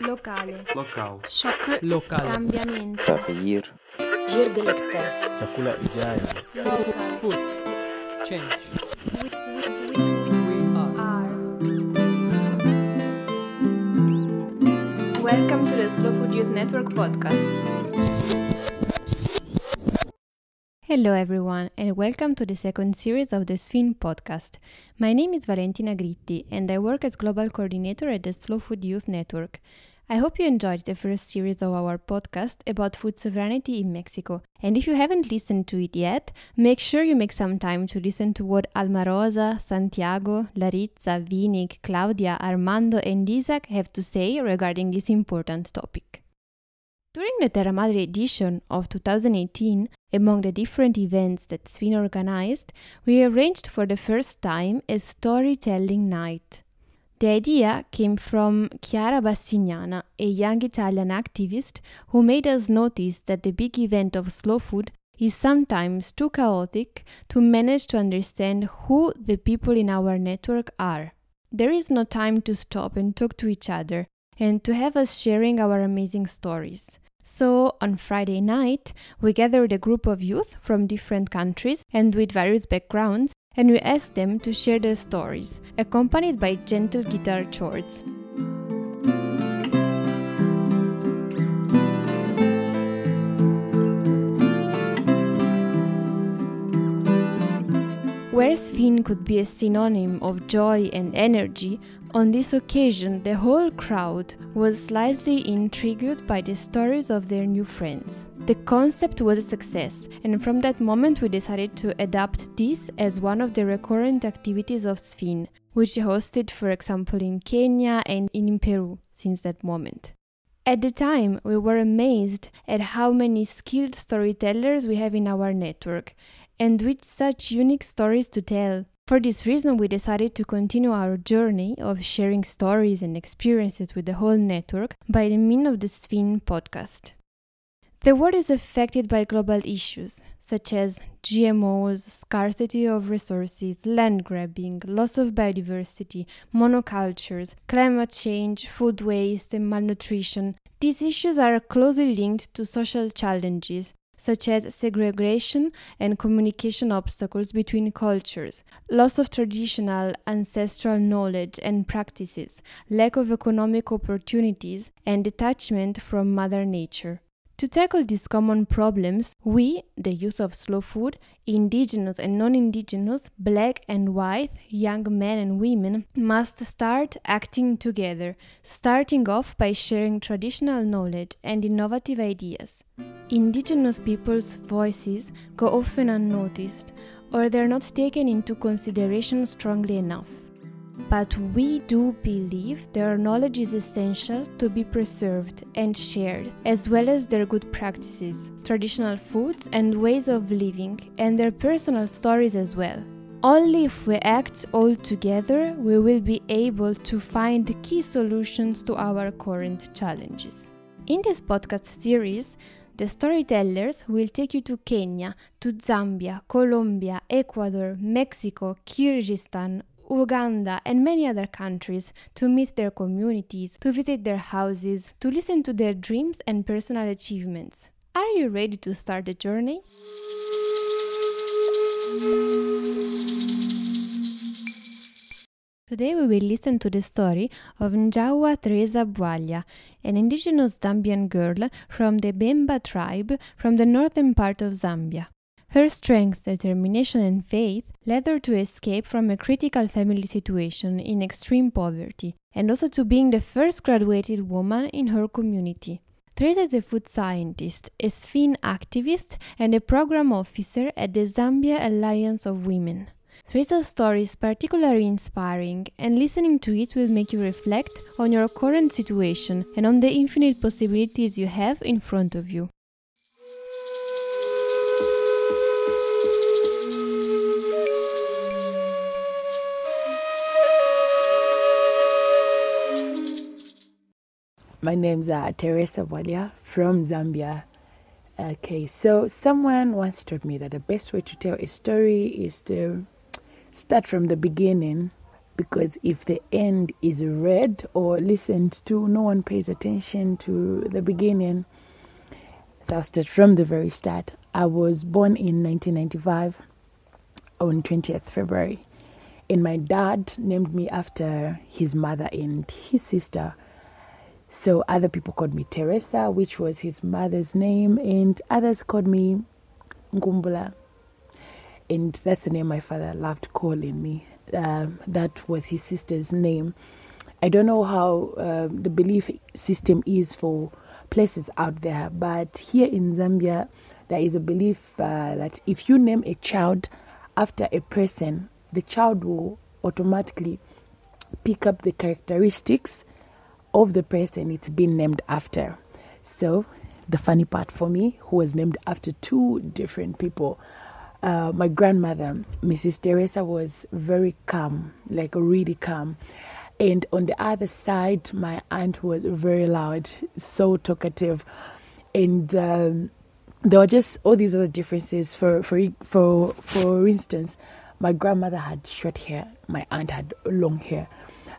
Locale. Local. Choc local, Cambiamento. تغيير جيرجلكتر chakula ijayo Local. food, change. We, we, we, we We are. are. Welcome to the Slow Food Youth Network podcast. Hello, everyone, and welcome to the second series of the SFYN podcast. My name is Valentina Gritti, and I work as Global Coordinator at the Slow Food Youth Network. I hope you enjoyed the first series of our podcast about food sovereignty in Mexico. And if you haven't listened to it yet, make sure you make some time to listen to what Alma Rosa, Santiago, Laritza, Vinik, Claudia, Armando, and Isaac have to say regarding this important topic. During the Terra Madre edition of 2018, among the different events that SFYN organized, we arranged for the first time a storytelling night. The idea came from Chiara Bassignana, a young Italian activist who made us notice that the big event of slow food is sometimes too chaotic to manage to understand who the people in our network are. There is no time to stop and talk to each other and to have us sharing our amazing stories. So, on Friday night, we gathered a group of youth from different countries and with various backgrounds, and we asked them to share their stories, accompanied by gentle guitar chords. Where SFYN could be a synonym of joy and energy, on this occasion the whole crowd was slightly intrigued by the stories of their new friends. The concept was a success, and from that moment we decided to adopt this as one of the recurrent activities of SFYN, which hosted, for example, in Kenya and in Peru since that moment. At the time, we were amazed at how many skilled storytellers we have in our network, and with such unique stories to tell. For this reason, we decided to continue our journey of sharing stories and experiences with the whole network by the means of the SFYN podcast. The world is affected by global issues such as GMOs, scarcity of resources, land grabbing, loss of biodiversity, monocultures, climate change, food waste, and malnutrition. These issues are closely linked to social challenges such as segregation and communication obstacles between cultures, loss of traditional ancestral knowledge and practices, lack of economic opportunities, and detachment from Mother Nature. To tackle these common problems, we, the youth of slow food, indigenous and non indigenous, black and white, young men and women, must start acting together, starting off by sharing traditional knowledge and innovative ideas. Indigenous people's voices go often unnoticed or they're not taken into consideration strongly enough. But we do believe their knowledge is essential to be preserved and shared, as well as their good practices, traditional foods and ways of living, and their personal stories as well. Only if we act all together, we will be able to find key solutions to our current challenges. In this podcast series, the storytellers will take you to Kenya, to Zambia, Colombia, Ecuador, Mexico, Kyrgyzstan, Uganda, and many other countries to meet their communities, to visit their houses, to listen to their dreams and personal achievements. Are you ready to start the journey? Today we will listen to the story of Njavwa Teresa Bwalya, an indigenous Zambian girl from the Bemba tribe from the northern part of Zambia. Her strength, determination, and faith led her to escape from a critical family situation in extreme poverty, and also to being the first graduated woman in her community. Teresa is a food scientist, a SFYN activist, and a program officer at the Zambia Alliance of Women. Teresa's story is particularly inspiring, and listening to it will make you reflect on your current situation and on the infinite possibilities you have in front of you. My name's uh, Teresa Bwalya from Zambia. Okay, so someone once told me that the best way to tell a story is to start from the beginning because if the end is read or listened to, no one pays attention to the beginning. So I'll start from the very start. I was born in 1995 on 20th February, and my dad named me after his mother and his sister. So other people called me Teresa, which was his mother's name, and others called me Nkumbula. And that's the name my father loved calling me. Um, that was his sister's name. I don't know how uh, the belief system is for places out there, but here in Zambia, there is a belief uh, that if you name a child after a person, the child will automatically pick up the characteristics of the person it's been named after. So, the funny part for me, who was named after two different people, uh, my grandmother, Mrs. Teresa, was very calm, like really calm. And on the other side, my aunt was very loud, so talkative. And um, there were just all these other differences. For, for, for, for instance, my grandmother had short hair, my aunt had long hair.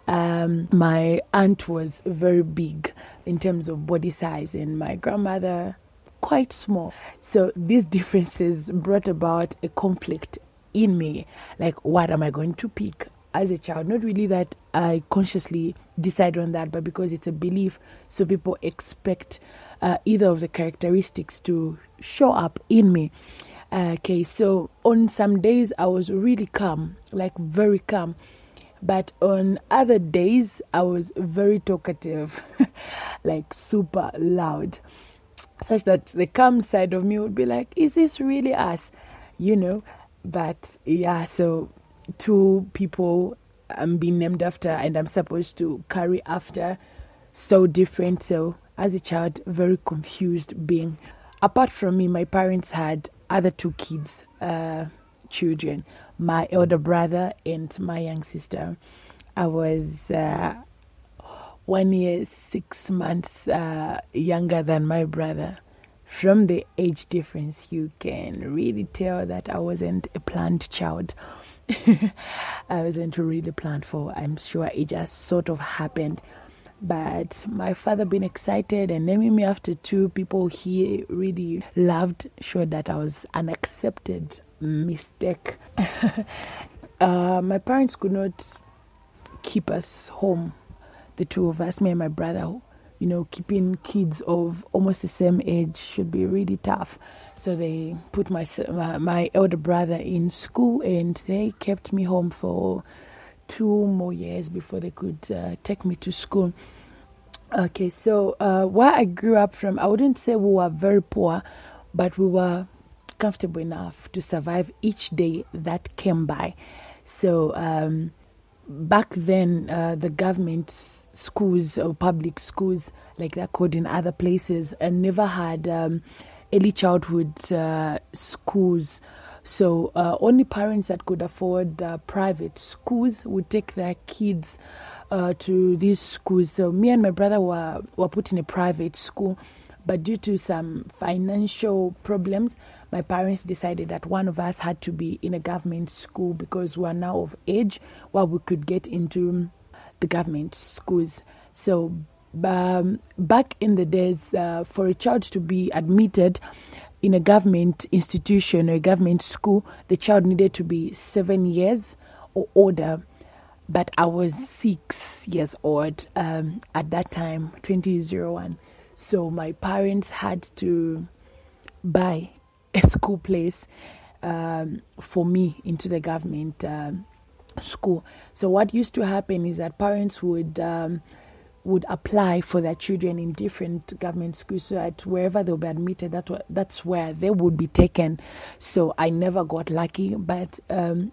Um, my aunt was very big in terms of body size, and my grandmother quite small. So these differences brought about a conflict in me. Like, what am I going to pick as a child? Not really that I consciously decide on that, but because it's a belief, so people expect uh, either of the characteristics to show up in me. Uh, okay, so on some days I was really calm, like very calm but on other days, I was very talkative, like super loud, such that the calm side of me would be like, Is this really us? You know? But yeah, so two people I'm being named after and I'm supposed to carry after, so different. So as a child, very confused being. Apart from me, my parents had other two kids, uh, children my elder brother and my young sister. I was uh, one year, six months uh, younger than my brother. From the age difference, you can really tell that I wasn't a planned child. I wasn't really planned for. I'm sure it just sort of happened. But my father being excited and naming me after two people he really loved showed that I was an accepted mistake. uh, my parents could not keep us home, the two of us, me and my brother. You know, keeping kids of almost the same age should be really tough. So they put my my elder brother in school, and they kept me home for two more years before they could uh, take me to school. Okay, so uh, where I grew up from, I wouldn't say we were very poor, but we were comfortable enough to survive each day that came by. So um, back then, uh, the government schools or public schools, like they're called in other places, and never had um, early childhood uh, schools. So uh, only parents that could afford uh, private schools would take their kids uh, to these schools. So me and my brother were were put in a private school, but due to some financial problems, my parents decided that one of us had to be in a government school because we are now of age where we could get into the government schools. So um, back in the days, uh, for a child to be admitted in a government institution or a government school, the child needed to be seven years or older. But I was six years old um, at that time, 2001. So my parents had to buy a school place um, for me into the government um, school. So what used to happen is that parents would um, would apply for their children in different government schools so wherever they'll be admitted, that that's where they would be taken. So I never got lucky, but um,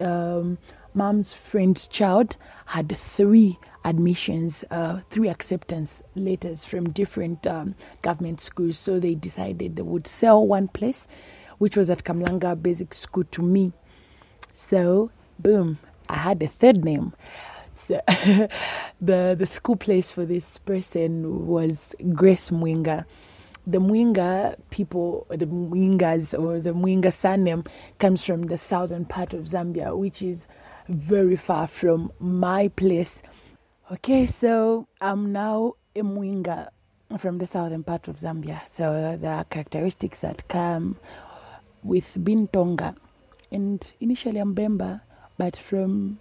um, mom's friend's child had three admissions, uh, three acceptance letters from different um, government schools. So they decided they would sell one place, which was at Kamlanga Basic School, to me. So, boom, I had a third name. So the the school place for this person was Grace Mwinga. The Mwinga people, the Mwingas or the Mwinga surname comes from the southern part of Zambia, which is very far from my place. Okay, so I'm now a Mwinga from the southern part of Zambia. So there are characteristics that come with being Tonga, And initially I'm Bemba, but from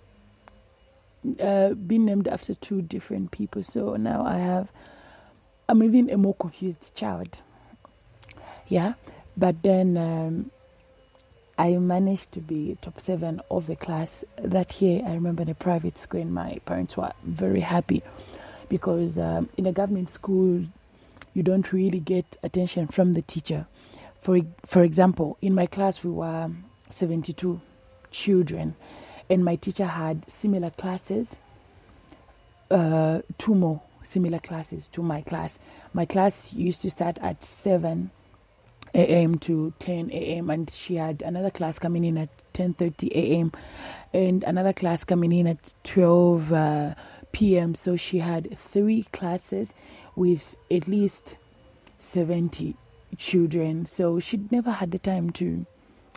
uh, being named after two different people. So now I have, I'm even a more confused child. Yeah, but then um, I managed to be top seven of the class that year. I remember in a private school, and my parents were very happy because um, in a government school, you don't really get attention from the teacher. For for example, in my class we were 72 children, and my teacher had similar classes, uh, two more similar classes to my class. My class used to start at 7 a.m. to 10 a.m. and she had another class coming in at 10:30 a.m. and another class coming in at 12 uh, p.m. So she had three classes with at least 70 children. So she never had the time to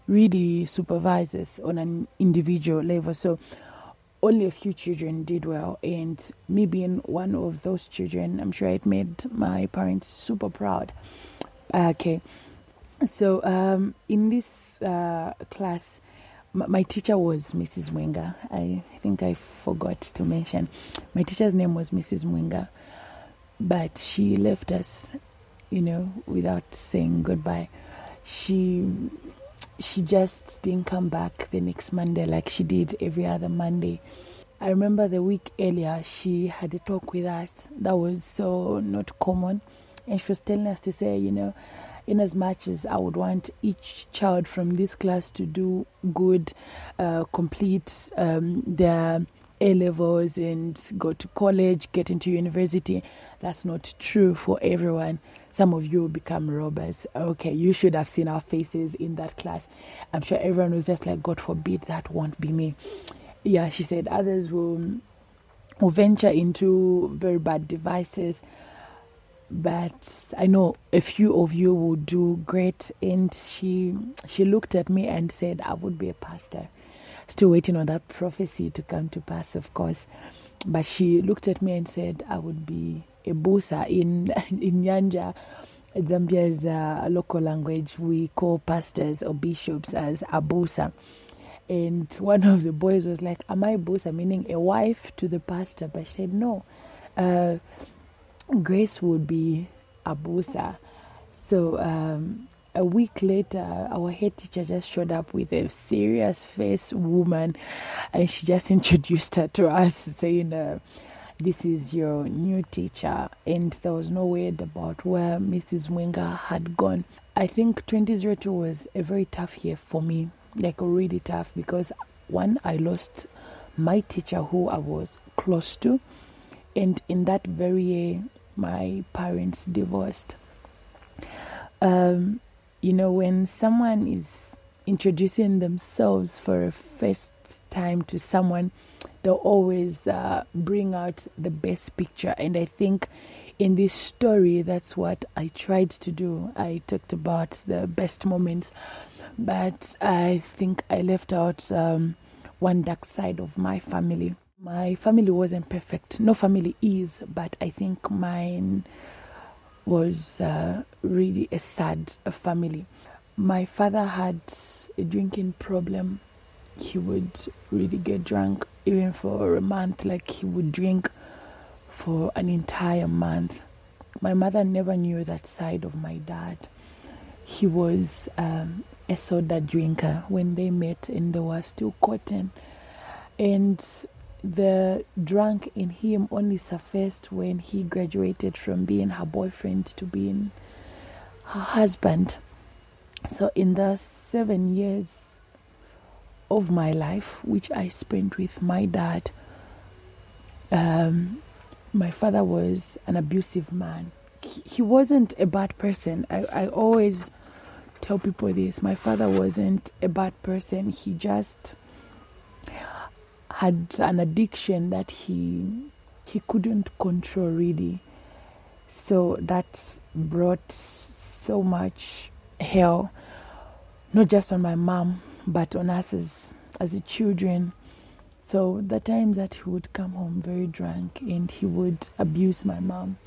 really supervise us on an individual level. So only a few children did well, and me being one of those children, I'm sure it made my parents super proud. Okay, so um, in this uh, class, my teacher was Mrs. Mwenga. I think I forgot to mention my teacher's name was Mrs. Mwenga, but she left us, you know, without saying goodbye. She she just didn't come back the next Monday like she did every other Monday. I remember the week earlier she had a talk with us that was so not common, and she was telling us to say, you know, in as much as I would want each child from this class to do good, uh, complete um, their A levels and go to college, get into university, that's not true for everyone. Some of you will become robbers. Okay, you should have seen our faces in that class. I'm sure everyone was just like, God forbid that won't be me. Yeah, she said others will, will venture into very bad devices but I know a few of you will do great. And she she looked at me and said, "I would be a pastor." Still waiting on that prophecy to come to pass, of course. But she looked at me and said, "I would be a busa in in Nyanja." Zambia's uh, local language, we call pastors or bishops as abusa. And one of the boys was like, Am I busa? Meaning a wife to the pastor. But she said, No. Uh, Grace would be Abusa. So um, a week later, our head teacher just showed up with a serious face woman, and she just introduced her to us, saying, uh, "This is your new teacher." And there was no word about where Mrs. Mwenga had gone. I think 2002 was a very tough year for me, like really tough, because one, I lost my teacher who I was close to, and in that very year, my parents divorced. Um, you know, when someone is introducing themselves for a first time to someone, they'll always uh, bring out the best picture. And I think in this story, that's what I tried to do. I talked about the best moments, but I think I left out um, one dark side of my family. My family wasn't perfect. No family is, but I think mine was uh, really a sad family. My father had a drinking problem. He would really get drunk, even for a month, like he would drink for an entire month. My mother never knew that side of my dad. He was um, a soda drinker when they met, and they were still cotton. And the drunk in him only surfaced when he graduated from being her boyfriend to being her husband. So, in the seven years of my life, which I spent with my dad, um, my father was an abusive man. He, he wasn't a bad person. I, I always tell people this. My father wasn't a bad person. He just had an addiction that he he couldn't control really. So that brought so much hell, not just on my mom, but on us as as children. So the times that he would come home very drunk and he would abuse my mom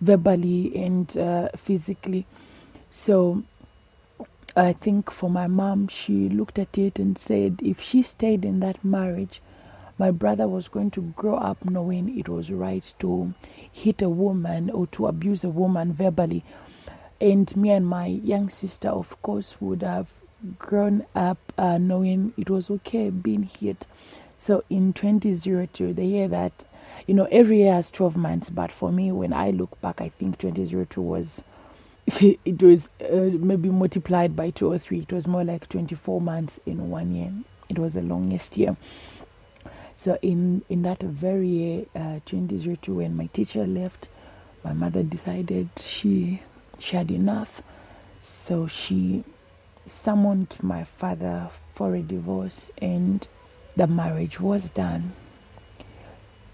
verbally and uh, physically. So I think for my mom, she looked at it and said if she stayed in that marriage, my brother was going to grow up knowing it was right to hit a woman or to abuse a woman verbally. And me and my young sister, of course, would have grown up uh, knowing it was okay being hit. So in 2002, the year that, you know, every year has 12 months, but for me, when I look back, I think 2002 was, it was uh, maybe multiplied by two or three. It was more like 24 months in one year. It was the longest year. So in in that very uh, 2002, when my teacher left, my mother decided she she had enough, so she summoned my father for a divorce, and the marriage was done.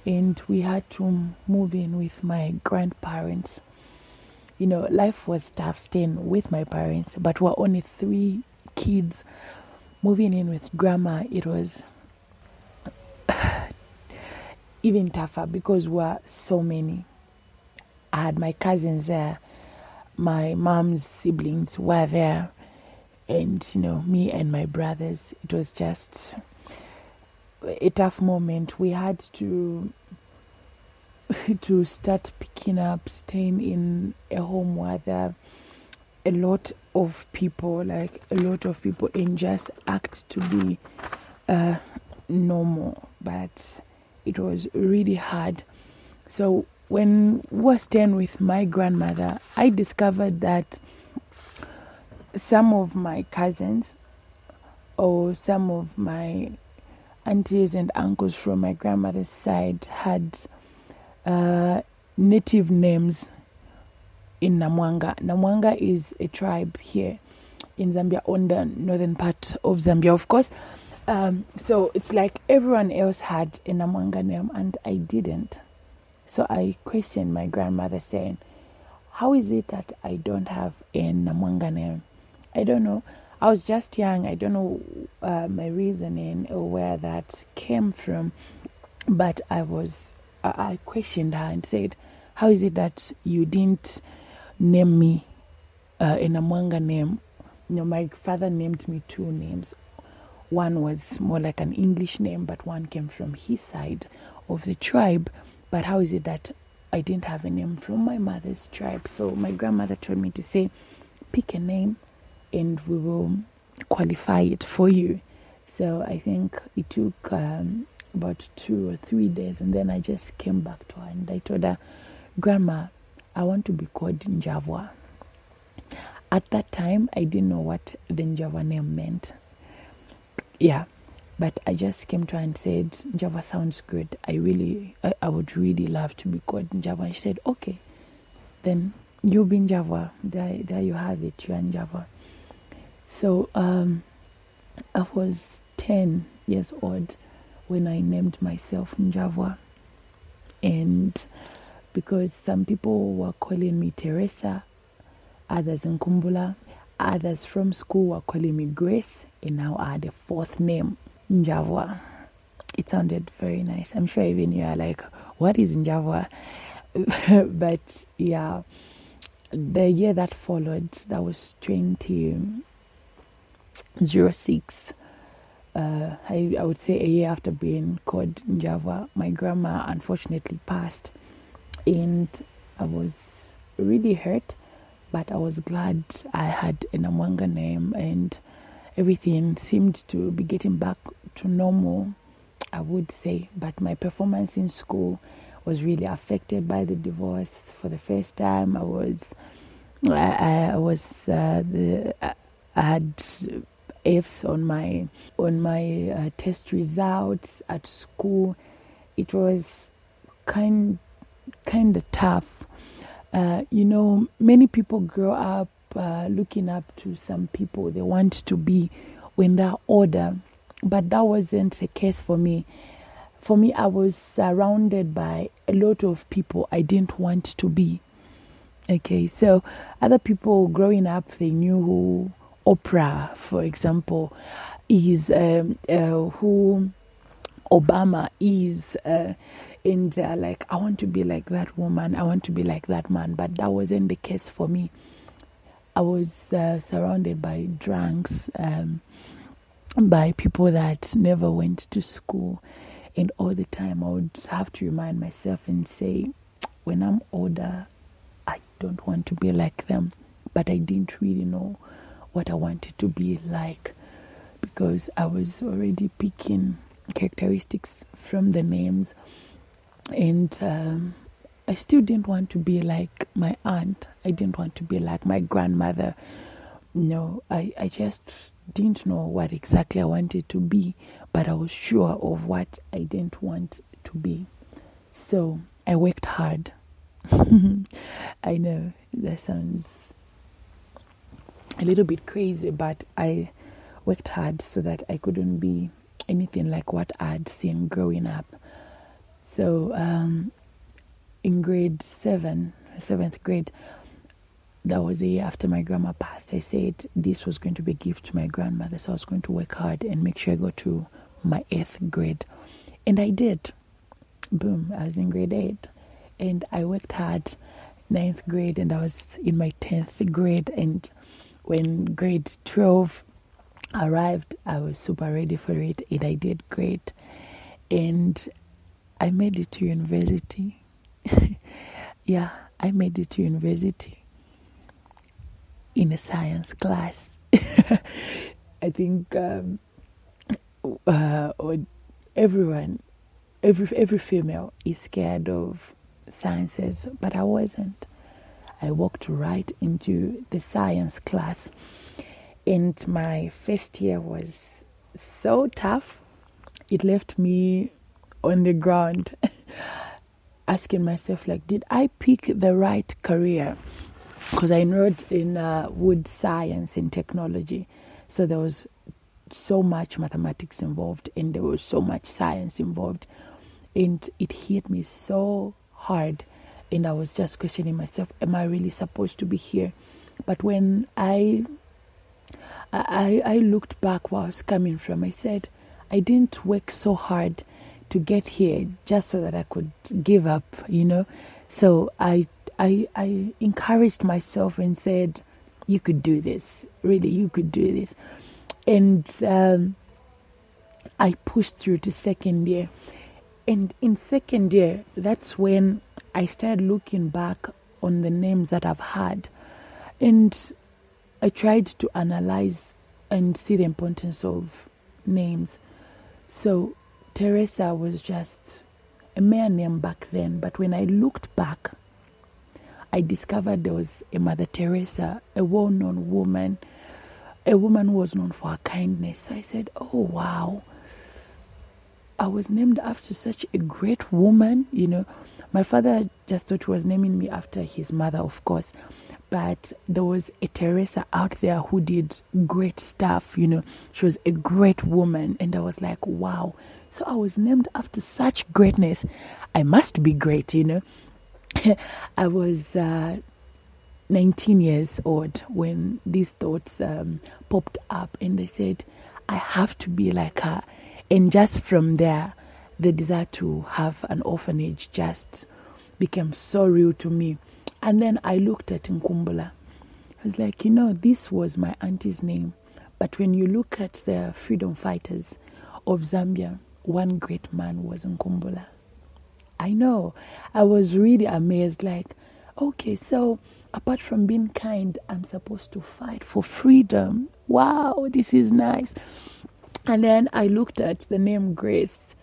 And we had to move in with my grandparents. You know, life was tough staying with my parents, but we're only three kids. Moving in with grandma, it was even tougher because we're so many. I had my cousins there, my mom's siblings were there, and you know, me and my brothers. It was just a tough moment. We had to to start picking up, staying in a home where there a lot of people, like a lot of people, and just act to be uh, normal, but it was really hard. So when we were staying with my grandmother, I discovered that some of my cousins or some of my aunties and uncles from my grandmother's side had uh, native names in Namwanga. Namwanga is a tribe here in Zambia, on the northern part of Zambia, of course. Um, so it's like everyone else had a Namwanga name and I didn't. So I questioned my grandmother, saying, How is it that I don't have a Namwanga name? I don't know. I was just young. I don't know uh, my reasoning or where that came from. But I was, I questioned her and said, How is it that you didn't name me uh, a Namwanga name? You know, my father named me two names one was more like an English name, but one came from his side of the tribe. But how is it that I didn't have a name from my mother's tribe? So my grandmother told me to say, pick a name and we will qualify it for you. So I think it took um, about two or three days, and then I just came back to her and I told her, Grandma, I want to be called Njavwa. At that time, I didn't know what the Njavwa name meant yeah. But I just came to her and said, Njavwa sounds good. I really, I, I would really love to be called Njavwa And she said, okay, then you be Njavwa There, there you have it, you are Njavwa So um, I was 10 years old when I named myself Njavwa And because some people were calling me Teresa, others Nkumbula, others from school were calling me Grace and now I had a fourth name, Njavwa. It sounded very nice. I'm sure even you are like, what is Njavwa? but yeah, the year that followed, that was 2006. Uh, I, I would say a year after being called Njavwa, my grandma unfortunately passed, and I was really hurt, but I was glad I had a Namwanga name and everything seemed to be getting back to normal, I would say. But my performance in school was really affected by the divorce. For the first time, I was, I, I was, uh, the, I had F's on my on my uh, test results at school. It was kind kind of tough. Uh, you know, many people grow up uh, looking up to some people. They want to be in that order. But that wasn't the case for me. For me, I was surrounded by a lot of people I didn't want to be. Okay, so other people growing up, they knew who Oprah, for example, is, um, uh, who Obama is. Uh, and like, I want to be like that woman, I want to be like that man. But that wasn't the case for me. I was uh, surrounded by drunks, um, by people that never went to school. And all the time, I would have to remind myself and say, when I'm older, I don't want to be like them. But I didn't really know what I wanted to be like because I was already picking characteristics from the names. And um, I still didn't want to be like my aunt. I didn't want to be like my grandmother. No, I, I just didn't know what exactly I wanted to be, but I was sure of what I didn't want to be. So I worked hard. I know that sounds a little bit crazy, but I worked hard so that I couldn't be anything like what I'd seen growing up. So um, in grade seven, seventh grade, that was a year after my grandma passed. I said this was going to be a gift to my grandmother, so I was going to work hard and make sure I got to my eighth grade. And I did. Boom, I was in grade eight. And I worked hard ninth grade and I was in my tenth grade and when grade twelve arrived I was super ready for it and I did great. And I made it to university. yeah, I made it to university in a science class. I think um, uh, everyone, every every female is scared of sciences, but I wasn't. I walked right into the science class, and my first year was so tough. It left me on the ground, asking myself, like, did I pick the right career? because I enrolled in uh, food science and technology. So there was so much mathematics involved and there was so much science involved. And it hit me so hard. And I was just questioning myself, am I really supposed to be here? But when I I, I looked back where I was coming from, I said, I didn't work so hard to get here just so that I could give up, you know. So I I, I encouraged myself and said, You could do this. Really, you could do this. And um, I pushed through to second year. And in second year, that's when I started looking back on the names that I've had. And I tried to analyze and see the importance of names. So Teresa was just a mere name back then, but when I looked back, I discovered there was a Mother Teresa, a well known woman, a woman who was known for her kindness. So I said, Oh, wow. I was named after such a great woman, you know. My father just thought he was naming me after his mother, of course. But there was a Teresa out there who did great stuff, you know. She was a great woman. And I was like, wow. So I was named after such greatness. I must be great, you know. I was uh, 19 years old when these thoughts um, popped up, and I said, I have to be like her. And just from there, the desire to have an orphanage just became so real to me. And then I looked at Nkumbula. I was like, you know, this was my auntie's name. But when you look at the freedom fighters of Zambia, one great man was Nkumbula. I know. I was really amazed. Like, okay, so apart from being kind, I'm supposed to fight for freedom. Wow, this is nice. And then I looked at the name Grace.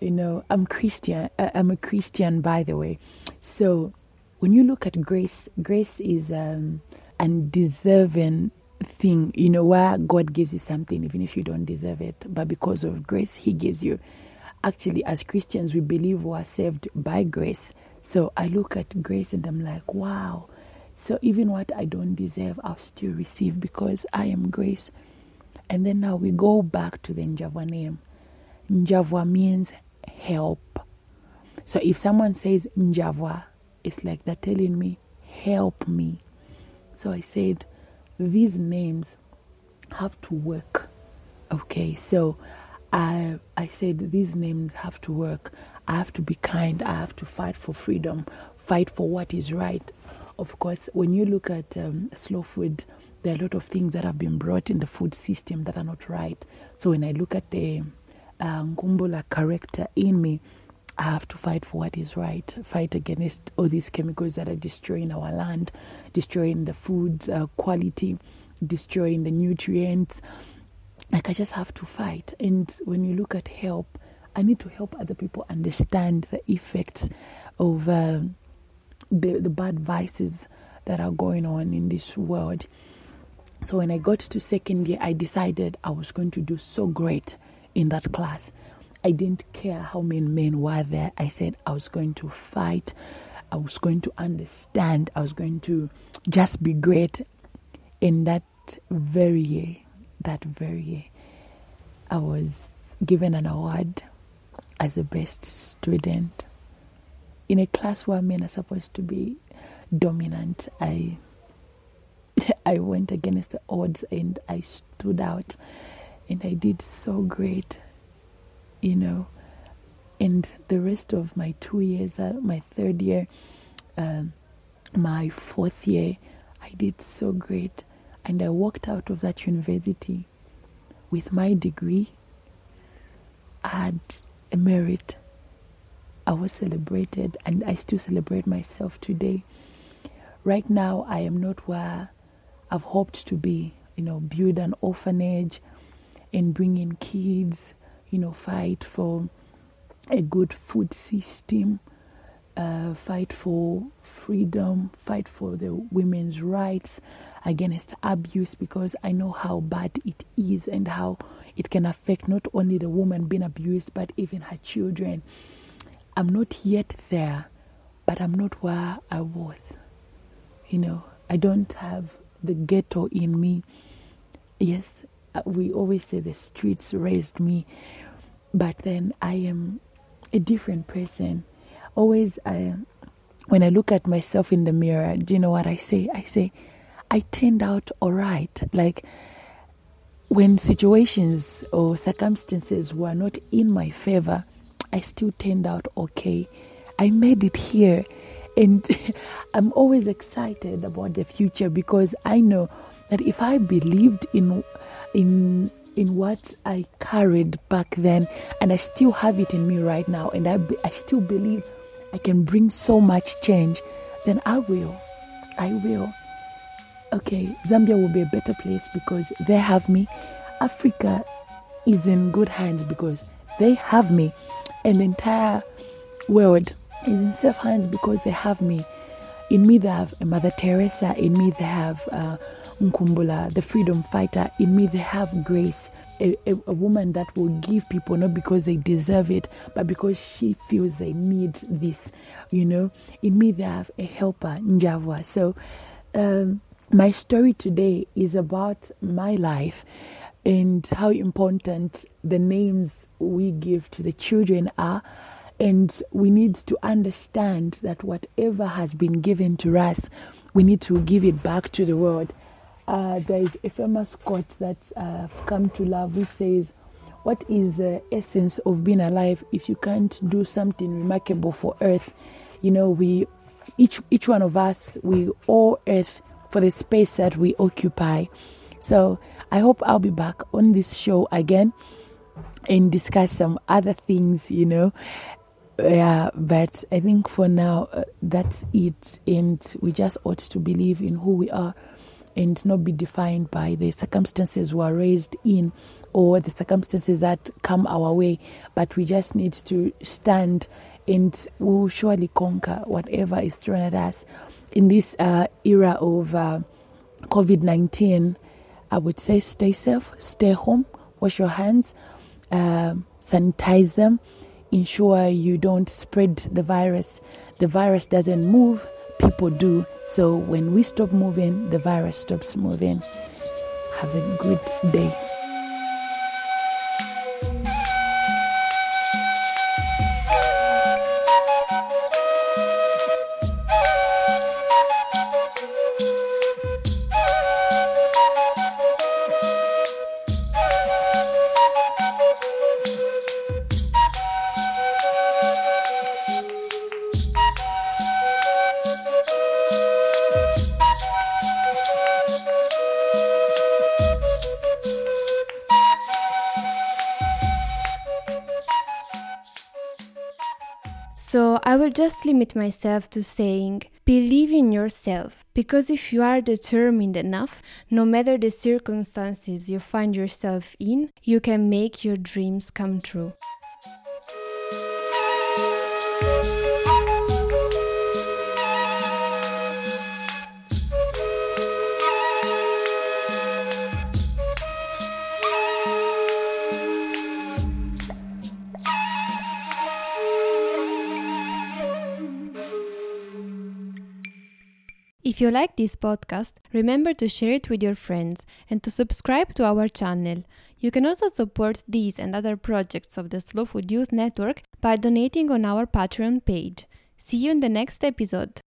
You know, I'm Christian. Uh, I'm a Christian, by the way. So when you look at grace, grace is um, undeserving thing. You know, where God gives you something even if you don't deserve it, but because of grace, He gives you actually, as Christians, we believe we are saved by grace. So I look at grace and I'm like, wow. So even what I don't deserve, I'll still receive because I am grace. And then now we go back to the Njavwa name. Njavwa means help. So if someone says Njavwa, it's like they're telling me, help me. So I said, these names have to work. Okay, so I I said these names have to work. I have to be kind. I have to fight for freedom, fight for what is right. Of course, when you look at um, slow food, there are a lot of things that have been brought in the food system that are not right. So when I look at the uh, Nkumbula character in me, I have to fight for what is right, fight against all these chemicals that are destroying our land, destroying the food uh, quality, destroying the nutrients. Like, I just have to fight. And when you look at help, I need to help other people understand the effects of uh, the, the bad vices that are going on in this world. So when I got to second year, I decided I was going to do so great in that class. I didn't care how many men were there. I said I was going to fight. I was going to understand. I was going to just be great. In that very year, that very year, I was given an award as the best student in a class where men are supposed to be dominant. I I went against the odds and I stood out and I did so great, you know. And the rest of my two years, uh, my third year, um, my fourth year, I did so great. And I walked out of that university with my degree. I had a merit. I was celebrated, and I still celebrate myself today. Right now, I am not where I've hoped to be, you know, build an orphanage and bring in kids, you know, fight for a good food system, uh, fight for freedom, fight for the women's rights against abuse because I know how bad it is and how it can affect not only the woman being abused but even her children. I'm not yet there, but I'm not where I was. You know, I don't have the ghetto in me. Yes, uh, we always say the streets raised me, but then I am a different person. Always, I, when I look at myself in the mirror, do you know what I say? I say, I turned out all right. Like, when situations or circumstances were not in my favor, I still turned out okay. I made it here. And I'm always excited about the future because I know that if I believed in in in what I carried back then and I still have it in me right now and I, I still believe I can bring so much change, then I will. I will. Okay, Zambia will be a better place because they have me. Africa is in good hands because they have me. And the entire world is in safe hands because they have me. In me, they have Mother Teresa. In me, they have uh, Nkumbula, the freedom fighter. In me, they have grace. A, a, a, woman that will give people not because they deserve it, but because she feels they need this, you know. In me, they have a helper, Njavwa. So, um, my story today is about my life and how important the names we give to the children are. And we need to understand that whatever has been given to us, we need to give it back to the world. Uh, there is a famous quote that uh, come to love which says, What is the essence of being alive if you can't do something remarkable for Earth? You know, we each each one of us we owe Earth for the space that we occupy. So I hope I'll be back on this show again and discuss some other things, you know. Yeah, but I think for now uh, that's it, and we just ought to believe in who we are and not be defined by the circumstances we are raised in or the circumstances that come our way. But we just need to stand and we will surely conquer whatever is thrown at us. In this uh, era of uh, COVID 19, I would say stay safe, stay home, wash your hands, uh, sanitize them, ensure you don't spread the virus. The virus doesn't move, people do. So when we stop moving, the virus stops moving. Have a good day. I will just limit myself to saying, believe in yourself, because if you are determined enough, no matter the circumstances you find yourself in, you can make your dreams come true. If you like this podcast, remember to share it with your friends and to subscribe to our channel. You can also support these and other projects of the Slow Food Youth Network by donating on our Patreon page. See you in the next episode.